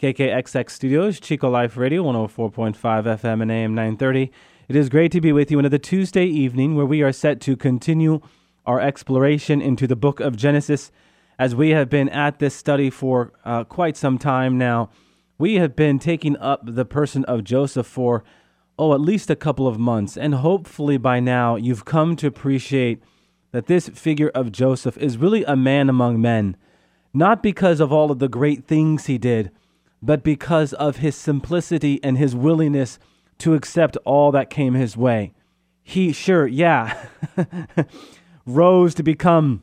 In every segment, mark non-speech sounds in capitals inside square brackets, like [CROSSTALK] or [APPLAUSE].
KKXX Studios, Chico Life Radio, 104.5 FM and AM 930. It is great to be with you another Tuesday evening where we are set to continue our exploration into the book of Genesis. As we have been at this study for uh, quite some time now, we have been taking up the person of Joseph for, oh, at least a couple of months. And hopefully by now you've come to appreciate that this figure of Joseph is really a man among men, not because of all of the great things he did but because of his simplicity and his willingness to accept all that came his way. He, sure, yeah, [LAUGHS] rose to become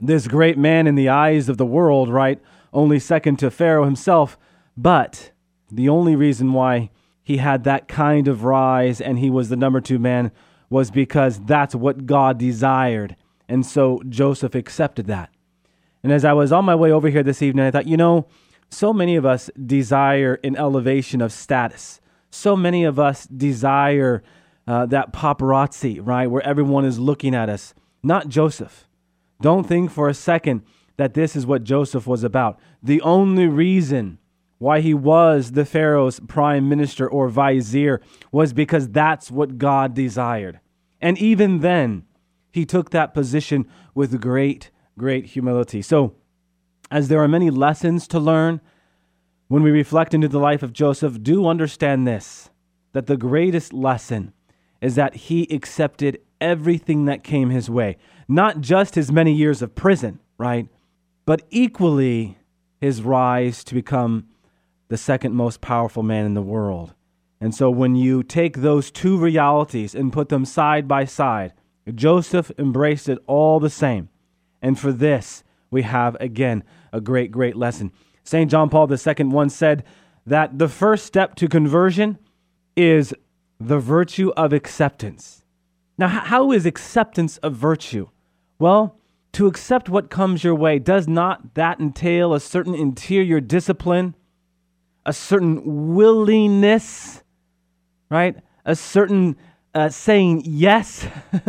this great man in the eyes of the world, right? Only second to Pharaoh himself. But the only reason why he had that kind of rise and he was the number two man was because that's what God desired. And so Joseph accepted that. And as I was on my way over here this evening, I thought, you know, so many of us desire an elevation of status. So many of us desire uh, that paparazzi, right, where everyone is looking at us. Not Joseph. Don't think for a second that this is what Joseph was about. The only reason why he was the Pharaoh's prime minister or vizier was because that's what God desired. And even then, he took that position with great, great humility. So, as there are many lessons to learn, when we reflect into the life of Joseph, do understand this that the greatest lesson is that he accepted everything that came his way, not just his many years of prison, right? But equally his rise to become the second most powerful man in the world. And so when you take those two realities and put them side by side, Joseph embraced it all the same. And for this, we have again a great, great lesson. St. John Paul II once said that the first step to conversion is the virtue of acceptance. Now, how is acceptance a virtue? Well, to accept what comes your way, does not that entail a certain interior discipline, a certain willingness, right? A certain uh, saying yes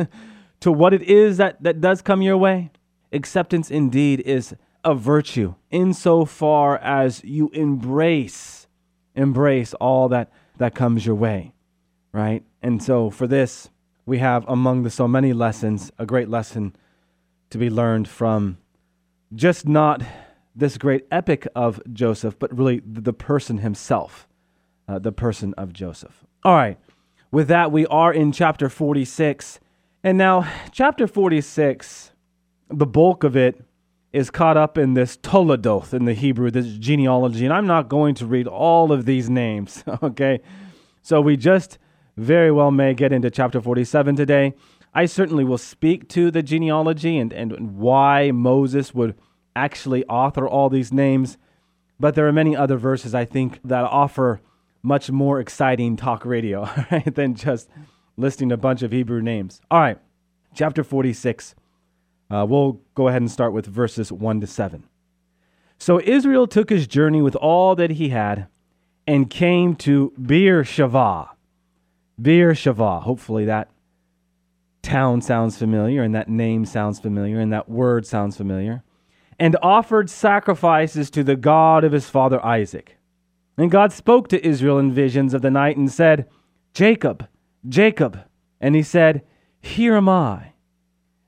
[LAUGHS] to what it is that, that does come your way? Acceptance indeed is a virtue insofar as you embrace embrace all that that comes your way right? And so for this we have among the so many lessons a great lesson to be learned from just not this great epic of joseph but really the person himself uh, the person of joseph. All right with that we are in chapter 46 and now chapter 46 the bulk of it is caught up in this Toledoth in the Hebrew, this genealogy. And I'm not going to read all of these names, [LAUGHS] okay? So we just very well may get into chapter 47 today. I certainly will speak to the genealogy and, and why Moses would actually author all these names. But there are many other verses I think that offer much more exciting talk radio [LAUGHS] right, than just listing a bunch of Hebrew names. All right, chapter 46. Uh, we'll go ahead and start with verses 1 to 7. So Israel took his journey with all that he had and came to Beersheba. Beersheba. Hopefully that town sounds familiar and that name sounds familiar and that word sounds familiar. And offered sacrifices to the God of his father Isaac. And God spoke to Israel in visions of the night and said, Jacob, Jacob. And he said, Here am I.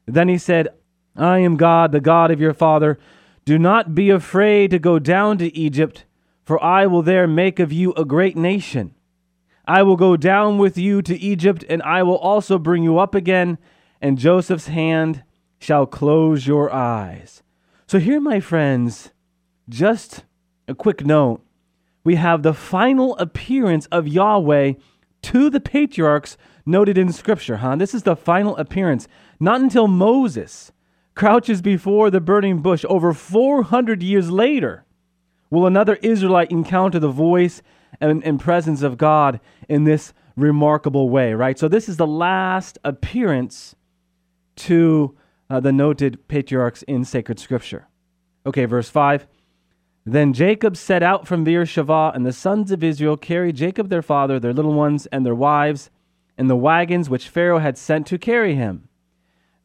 Then he said, I am God, the God of your father. Do not be afraid to go down to Egypt, for I will there make of you a great nation. I will go down with you to Egypt, and I will also bring you up again, and Joseph's hand shall close your eyes. So, here, my friends, just a quick note. We have the final appearance of Yahweh to the patriarchs noted in Scripture, huh? This is the final appearance. Not until Moses crouches before the burning bush over 400 years later will another Israelite encounter the voice and, and presence of God in this remarkable way, right? So this is the last appearance to uh, the noted patriarchs in sacred scripture. Okay, verse 5. Then Jacob set out from Beersheba, and the sons of Israel carried Jacob their father, their little ones, and their wives, in the wagons which Pharaoh had sent to carry him.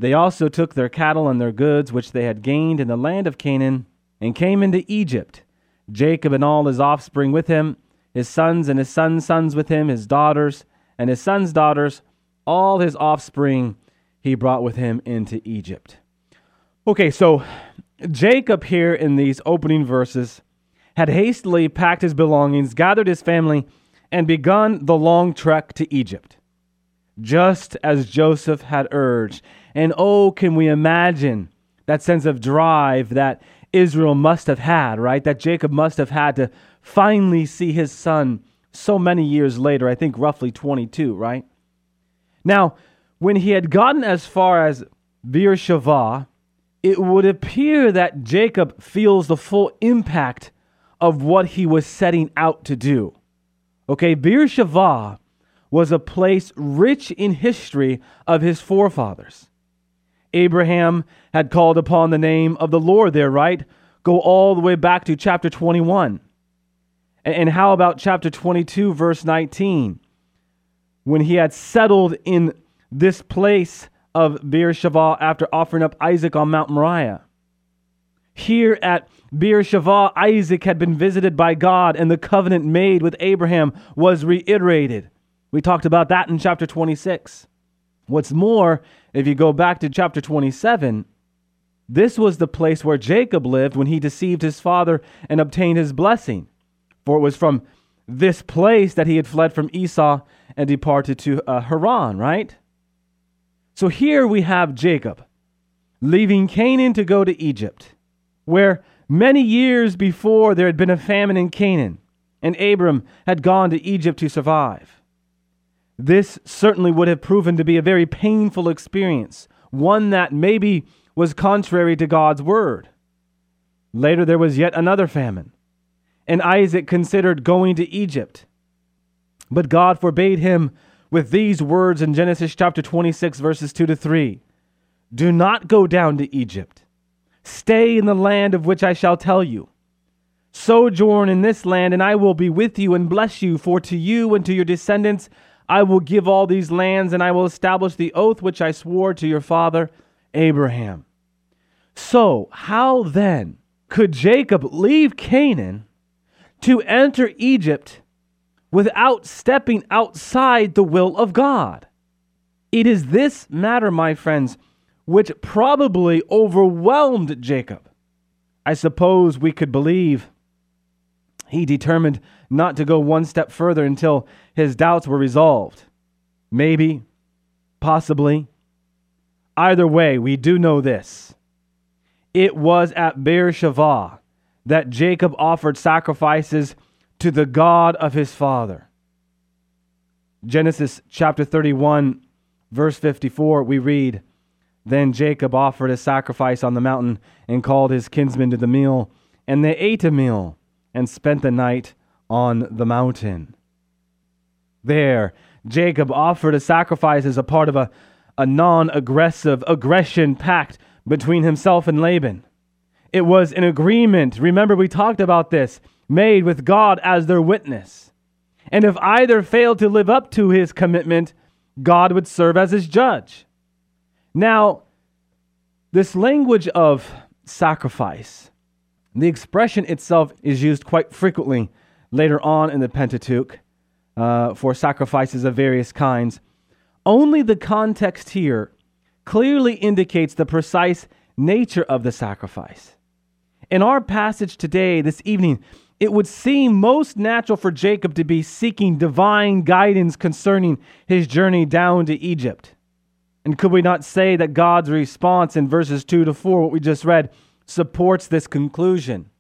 They also took their cattle and their goods which they had gained in the land of Canaan, and came into Egypt. Jacob and all his offspring with him, his sons and his sons' sons with him, his daughters and his sons' daughters, all his offspring he brought with him into Egypt. Okay, so Jacob, here in these opening verses, had hastily packed his belongings, gathered his family, and begun the long trek to Egypt, just as Joseph had urged. And oh, can we imagine that sense of drive that Israel must have had, right? That Jacob must have had to finally see his son so many years later, I think roughly 22, right? Now, when he had gotten as far as Beersheba, it would appear that Jacob feels the full impact of what he was setting out to do. Okay, Beersheba was a place rich in history of his forefathers. Abraham had called upon the name of the Lord there, right? Go all the way back to chapter 21. And how about chapter 22, verse 19? When he had settled in this place of Beersheba after offering up Isaac on Mount Moriah. Here at Beersheba, Isaac had been visited by God, and the covenant made with Abraham was reiterated. We talked about that in chapter 26. What's more, if you go back to chapter 27, this was the place where Jacob lived when he deceived his father and obtained his blessing. For it was from this place that he had fled from Esau and departed to uh, Haran, right? So here we have Jacob leaving Canaan to go to Egypt, where many years before there had been a famine in Canaan, and Abram had gone to Egypt to survive. This certainly would have proven to be a very painful experience, one that maybe was contrary to God's word. Later, there was yet another famine, and Isaac considered going to Egypt. But God forbade him with these words in Genesis chapter 26, verses 2 to 3 Do not go down to Egypt. Stay in the land of which I shall tell you. Sojourn in this land, and I will be with you and bless you. For to you and to your descendants I will give all these lands, and I will establish the oath which I swore to your father Abraham. So, how then could Jacob leave Canaan to enter Egypt without stepping outside the will of God. It is this matter, my friends, which probably overwhelmed Jacob. I suppose we could believe he determined not to go one step further until his doubts were resolved. Maybe, possibly. Either way, we do know this. It was at Beersheba that Jacob offered sacrifices to the God of his father. Genesis chapter 31, verse 54, we read Then Jacob offered a sacrifice on the mountain and called his kinsmen to the meal, and they ate a meal and spent the night on the mountain. There, Jacob offered a sacrifice as a part of a, a non aggressive aggression pact between himself and Laban. It was an agreement. Remember, we talked about this made with God as their witness. And if either failed to live up to his commitment, God would serve as his judge. Now, this language of sacrifice, the expression itself is used quite frequently later on in the Pentateuch uh, for sacrifices of various kinds. Only the context here clearly indicates the precise nature of the sacrifice. In our passage today, this evening, it would seem most natural for Jacob to be seeking divine guidance concerning his journey down to Egypt. And could we not say that God's response in verses 2 to 4, what we just read, supports this conclusion?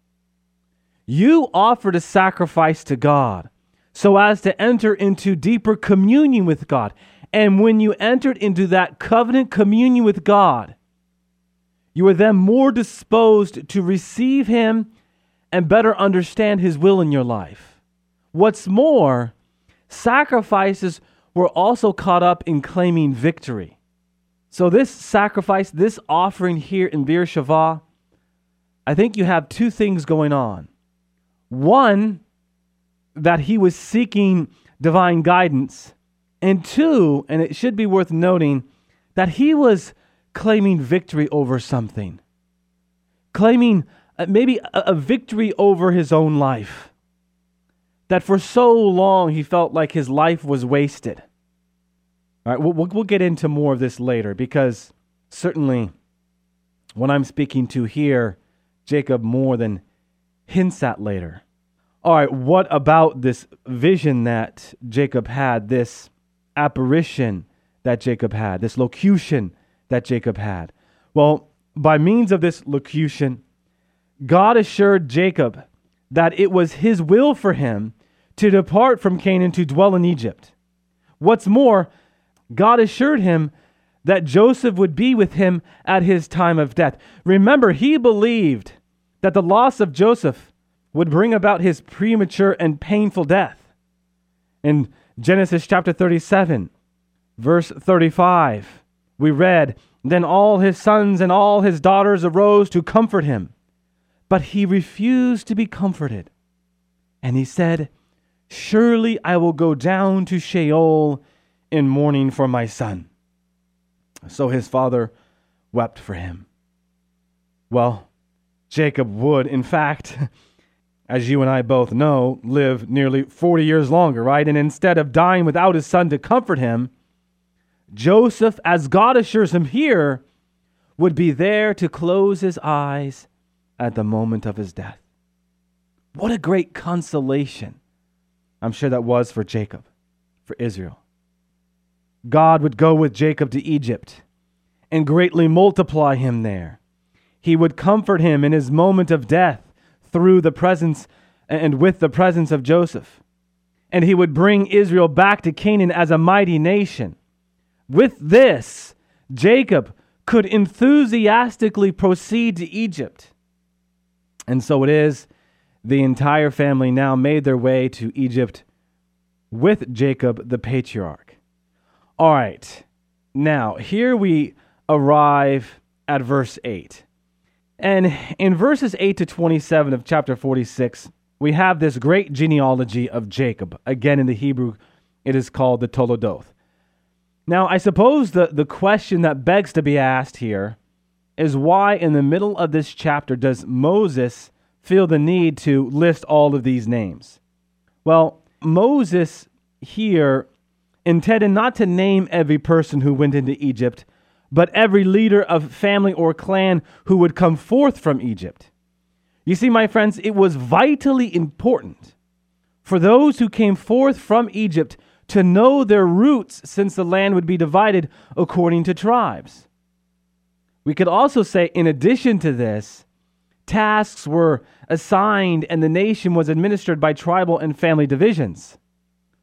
You offered a sacrifice to God so as to enter into deeper communion with God. And when you entered into that covenant communion with God, you are then more disposed to receive Him and better understand His will in your life. What's more, sacrifices were also caught up in claiming victory. So, this sacrifice, this offering here in Bir Shavah, I think you have two things going on. One, that he was seeking divine guidance. And two, and it should be worth noting, that he was claiming victory over something, claiming uh, maybe a, victory over his own life. That for so long he felt like his life was wasted. All right, we'll, we'll, get into more of this later because certainly what I'm speaking to here, Jacob more than hints at later. All right, what about this vision that Jacob had, this apparition that Jacob had, this locution that Jacob had? Well, by means of this locution, God assured Jacob that it was his will for him to depart from Canaan to dwell in Egypt. What's more, God assured him that Joseph would be with him at his time of death. Remember, he believed that the loss of Joseph would bring about his premature and painful death. In Genesis chapter 37, verse 35, we read, Then all his sons and all his daughters arose to comfort him, but he refused to be comforted. And he said, Surely I will go down to Sheol in mourning for my son. So his father wept for him. Well, Jacob would, in fact, [LAUGHS] as you and I both know, live nearly 40 years longer, right? And instead of dying without his son to comfort him, Joseph, as God assures him here, would be there to close his eyes at the moment of his death. What a great consolation I'm sure that was for Jacob, for Israel. God would go with Jacob to Egypt and greatly multiply him there. He would comfort him in his moment of death through the presence and with the presence of Joseph. And he would bring Israel back to Canaan as a mighty nation. With this, Jacob could enthusiastically proceed to Egypt. And so it is, the entire family now made their way to Egypt with Jacob the patriarch. All right. Now, here we arrive at verse 8. And in verses 8 to 27 of chapter 46, we have this great genealogy of Jacob. Again, in the Hebrew, it is called the Toledoth. Now, I suppose the, the question that begs to be asked here is why, in the middle of this chapter, does Moses feel the need to list all of these names? Well, Moses here intended not to name every person who went into Egypt, but every leader of family or clan who would come forth from Egypt. You see, my friends, it was vitally important for those who came forth from Egypt to know their roots since the land would be divided according to tribes. We could also say, in addition to this, tasks were assigned and the nation was administered by tribal and family divisions.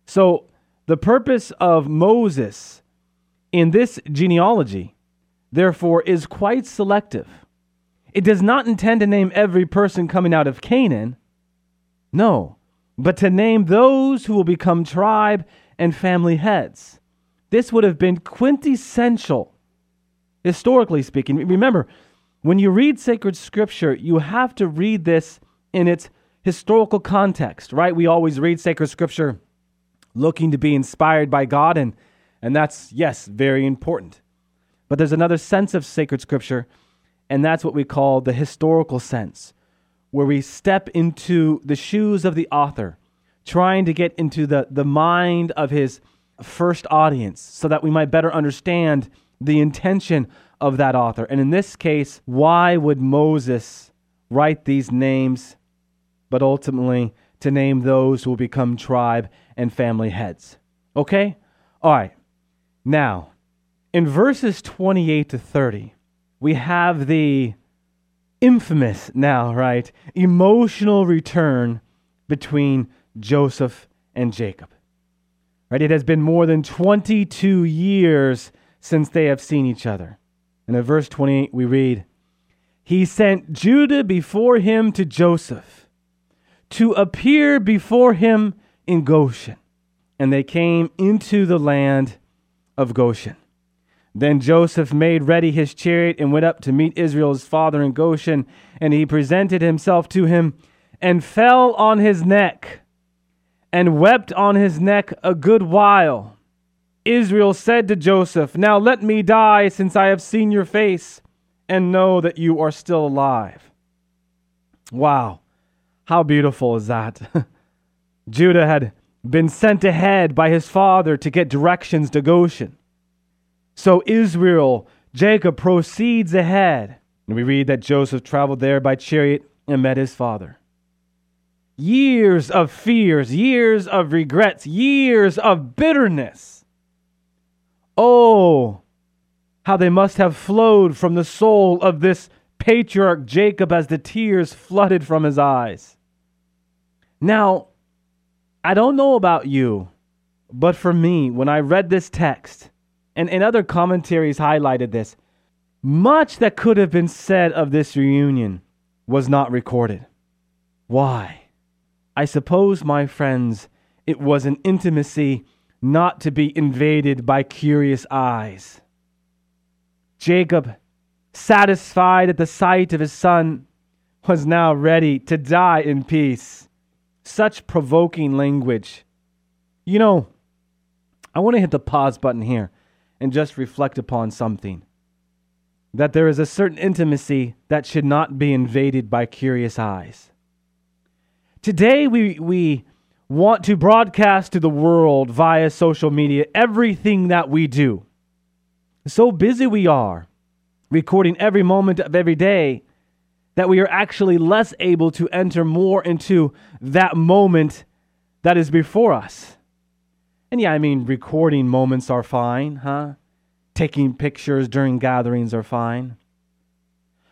So, the purpose of Moses in this genealogy, therefore, is quite selective. It does not intend to name every person coming out of Canaan, no, but to name those who will become tribe and family heads. This would have been quintessential, historically speaking. Remember, when you read sacred scripture, you have to read this in its historical context, right? We always read sacred scripture looking to be inspired by God, and, and that's, yes, very important. But there's another sense of sacred scripture, and that's what we call the historical sense, where we step into the shoes of the author, trying to get into the, the mind of his first audience so that we might better understand the intention of that author. And in this case, why would Moses write these names, but ultimately to name those who will become tribe and family heads. Okay? All right. Now, in verses 28 to 30, we have the infamous now, right? Emotional return between Joseph and Jacob. Right? It has been more than 22 years since they have seen each other. And in verse 28, we read, He sent Judah before him to Joseph to appear before him in Goshen. And they came into the land of Goshen. Then Joseph made ready his chariot and went up to meet Israel's father in Goshen, and he presented himself to him and fell on his neck and wept on his neck a good while. Israel said to Joseph, Now let me die, since I have seen your face, and know that you are still alive. Wow, how beautiful is that? [LAUGHS] Judah had been sent ahead by his father to get directions to Goshen. So Israel, Jacob, proceeds ahead. And we read that Joseph traveled there by chariot and met his father. Years of fears, years of regrets, years of bitterness. Oh, how they must have flowed from the soul of this patriarch Jacob as the tears flooded from his eyes. Now, I don't know about you, but for me, when I read this text, and, and other commentaries highlighted this, much that could have been said of this reunion was not recorded. Why? I suppose, my friends, it was an intimacy not to be invaded by curious eyes. Jacob, satisfied at the sight of his son, was now ready to die in peace. Such provoking language. You know, I want to hit the pause button here and just reflect upon something. That there is a certain intimacy that should not be invaded by curious eyes. Today, we, we want to broadcast to the world via social media everything that we do. So busy we are recording every moment of every day that we are actually less able to enter more into that moment that is before us. And yeah, I mean, recording moments are fine, huh? Taking pictures during gatherings are fine.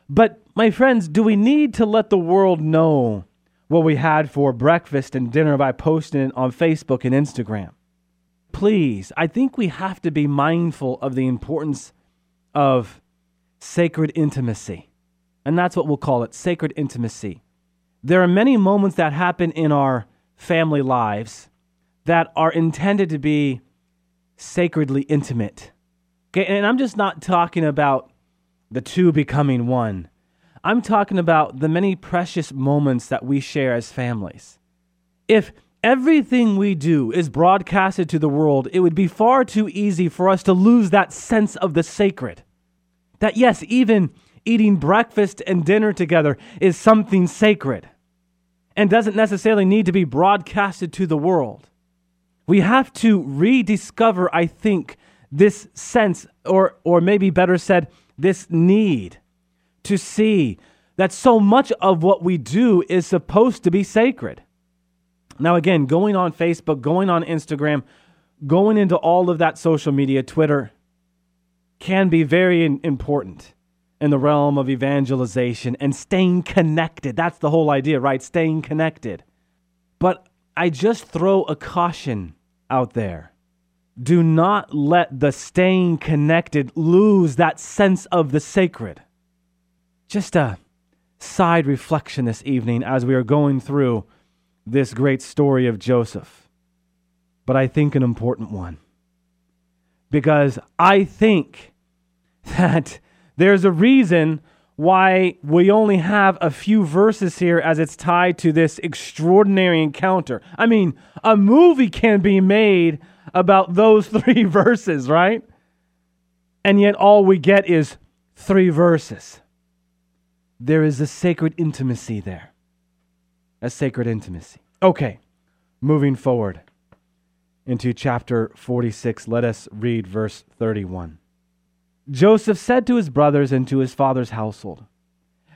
But, my friends, do we need to let the world know what we had for breakfast and dinner by posting it on Facebook and Instagram? Please, I think we have to be mindful of the importance of sacred intimacy. And that's what we'll call it sacred intimacy. There are many moments that happen in our family lives that are intended to be sacredly intimate. Okay, and I'm just not talking about the two becoming one. I'm talking about the many precious moments that we share as families. If everything we do is broadcasted to the world, it would be far too easy for us to lose that sense of the sacred. That, yes, even eating breakfast and dinner together is something sacred and doesn't necessarily need to be broadcasted to the world. We have to rediscover, I think, this sense, or, or maybe better said, this need to see that so much of what we do is supposed to be sacred. Now, again, going on Facebook, going on Instagram, going into all of that social media, Twitter, can be very important in the realm of evangelization and staying connected. That's the whole idea, right? Staying connected. But I just throw a caution out there. Do not let the staying connected lose that sense of the sacred. Just a side reflection this evening as we are going through this great story of Joseph, but I think an important one. Because I think [LAUGHS] that there's a reason why we only have a few verses here as it's tied to this extraordinary encounter. I mean, a movie can be made about those [LAUGHS] three verses, right? And yet all we get is three verses. There is a sacred intimacy there. A sacred intimacy. Okay, moving forward into chapter 46, let us read verse 31. Joseph said to his brothers and to his father's household,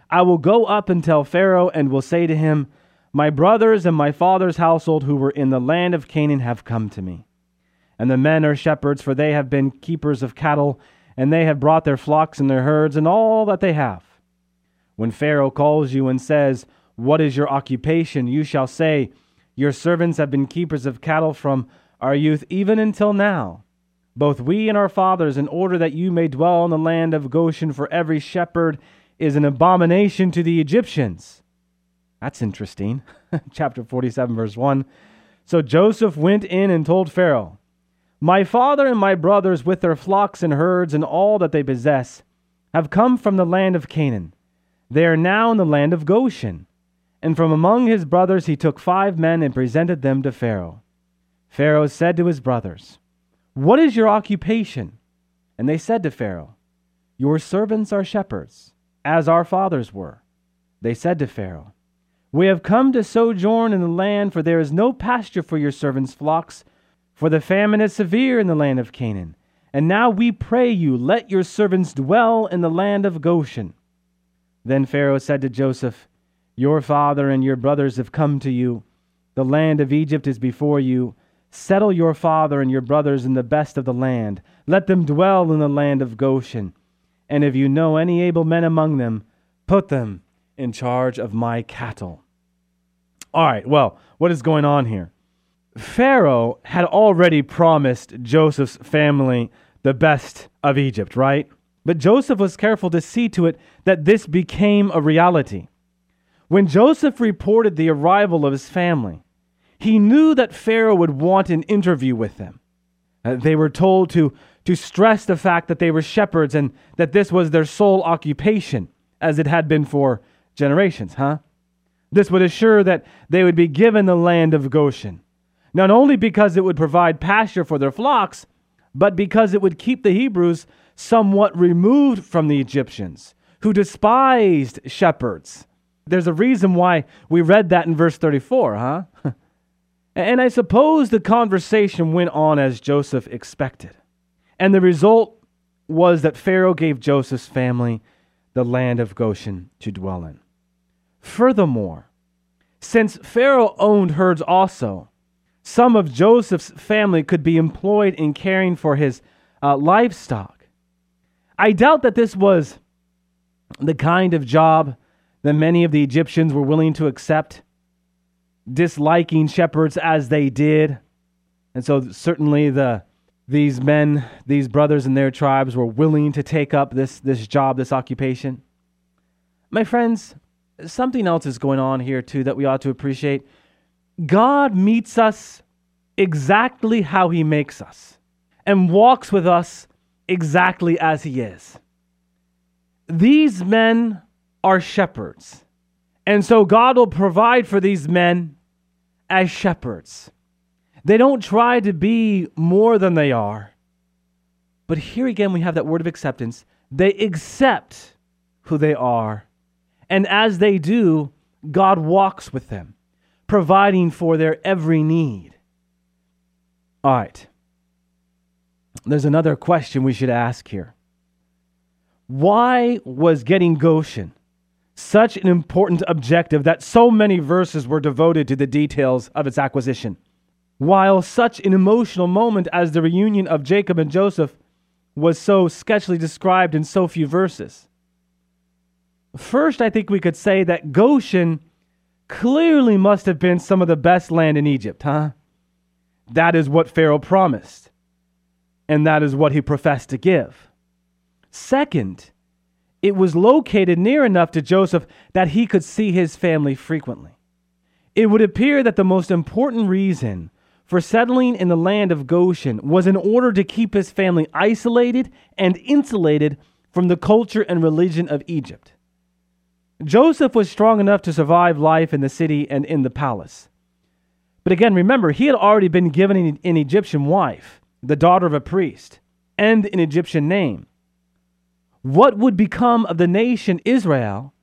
I will go up and tell Pharaoh and will say to him, My brothers and my father's household who were in the land of Canaan have come to me. And the men are shepherds, for they have been keepers of cattle, and they have brought their flocks and their herds and all that they have. When Pharaoh calls you and says, What is your occupation? you shall say, Your servants have been keepers of cattle from our youth even until now both we and our fathers, in order that you may dwell in the land of Goshen, for every shepherd is an abomination to the Egyptians. That's interesting. [LAUGHS] Chapter 47, verse 1. So Joseph went in and told Pharaoh, My father and my brothers, with their flocks and herds and all that they possess, have come from the land of Canaan. They are now in the land of Goshen. And from among his brothers he took five men and presented them to Pharaoh. Pharaoh said to his brothers, What is your occupation? And they said to Pharaoh, Your servants are shepherds, as our fathers were. They said to Pharaoh, We have come to sojourn in the land, for there is no pasture for your servants' flocks, for the famine is severe in the land of Canaan. And now we pray you, let your servants dwell in the land of Goshen. Then Pharaoh said to Joseph, Your father and your brothers have come to you. The land of Egypt is before you. Settle your father and your brothers in the best of the land. Let them dwell in the land of Goshen. And if you know any able men among them, put them in charge of my cattle. All right, well, what is going on here? Pharaoh had already promised Joseph's family the best of Egypt, right? But Joseph was careful to see to it that this became a reality. When Joseph reported the arrival of his family, he knew that Pharaoh would want an interview with them. Uh, they were told to, to stress the fact that they were shepherds and that this was their sole occupation, as it had been for generations, huh? This would assure that they would be given the land of Goshen, not only because it would provide pasture for their flocks, but because it would keep the Hebrews somewhat removed from the Egyptians, who despised shepherds. There's a reason why we read that in verse 34, huh? [LAUGHS] and I suppose the conversation went on as Joseph expected. And the result was that Pharaoh gave Joseph's family the land of Goshen to dwell in. Furthermore, since Pharaoh owned herds also, some of Joseph's family could be employed in caring for his uh, livestock. I doubt that this was the kind of job that many of the Egyptians were willing to accept, disliking shepherds as they did. And so, certainly, the, these men, these brothers in their tribes, were willing to take up this, this job, this occupation. My friends, something else is going on here, too, that we ought to appreciate. God meets us exactly how He makes us and walks with us exactly as He is. These men are shepherds. And so God will provide for these men as shepherds. They don't try to be more than they are. But here again, we have that word of acceptance. They accept who they are. And as they do, God walks with them providing for their every need. All right. There's another question we should ask here. Why was getting Goshen such an important objective that so many verses were devoted to the details of its acquisition? While such an emotional moment as the reunion of Jacob and Joseph was so sketchily described in so few verses. First, I think we could say that Goshen clearly must have been some of the best land in Egypt, huh? That is what Pharaoh promised, and that is what he professed to give. Second, it was located near enough to Joseph that he could see his family frequently. It would appear that the most important reason for settling in the land of Goshen was in order to keep his family isolated and insulated from the culture and religion of Egypt. Joseph was strong enough to survive life in the city and in the palace. But again, remember, he had already been given an Egyptian wife, the daughter of a priest, and an Egyptian name. What would become of the nation Israel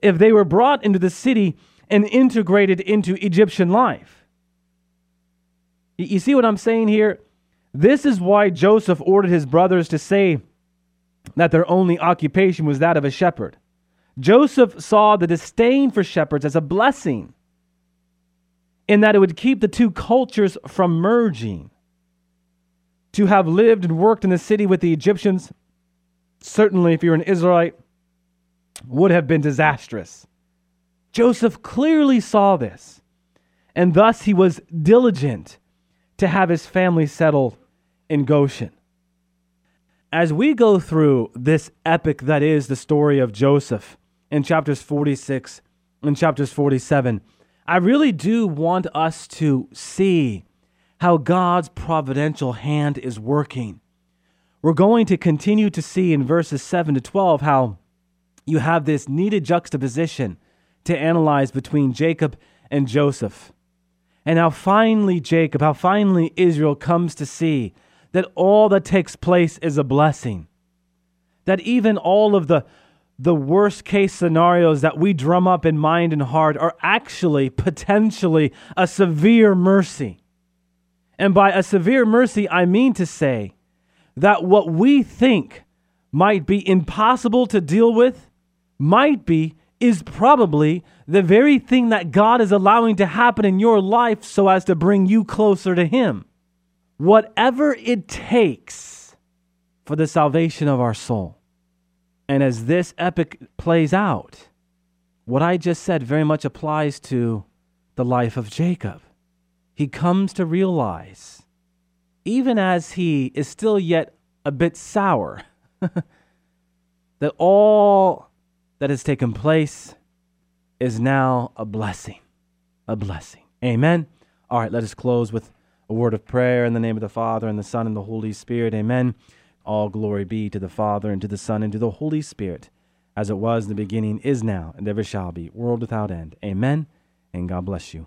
if they were brought into the city and integrated into Egyptian life? You see what I'm saying here? This is why Joseph ordered his brothers to say that their only occupation was that of a shepherd. Joseph saw the disdain for shepherds as a blessing in that it would keep the two cultures from merging. To have lived and worked in the city with the Egyptians, certainly if you're an Israelite, would have been disastrous. Joseph clearly saw this, and thus he was diligent to have his family settled in Goshen. As we go through this epic that is the story of Joseph, in chapters 46 and chapters 47, I really do want us to see how God's providential hand is working. We're going to continue to see in verses 7 to 12 how you have this needed juxtaposition to analyze between Jacob and Joseph. And how finally Jacob, how finally Israel comes to see that all that takes place is a blessing. That even all of the, the worst case scenarios that we drum up in mind and heart are actually potentially a severe mercy. And by a severe mercy, I mean to say that what we think might be impossible to deal with might be is probably the very thing that God is allowing to happen in your life so as to bring you closer to Him. Whatever it takes for the salvation of our soul. And as this epic plays out, what I just said very much applies to the life of Jacob. He comes to realize, even as he is still yet a bit sour, [LAUGHS] that all that has taken place is now a blessing. A blessing. Amen. All right, let us close with a word of prayer in the name of the Father, and the Son, and the Holy Spirit. Amen. All glory be to the Father, and to the Son, and to the Holy Spirit, as it was in the beginning, is now, and ever shall be, world without end. Amen. And God bless you.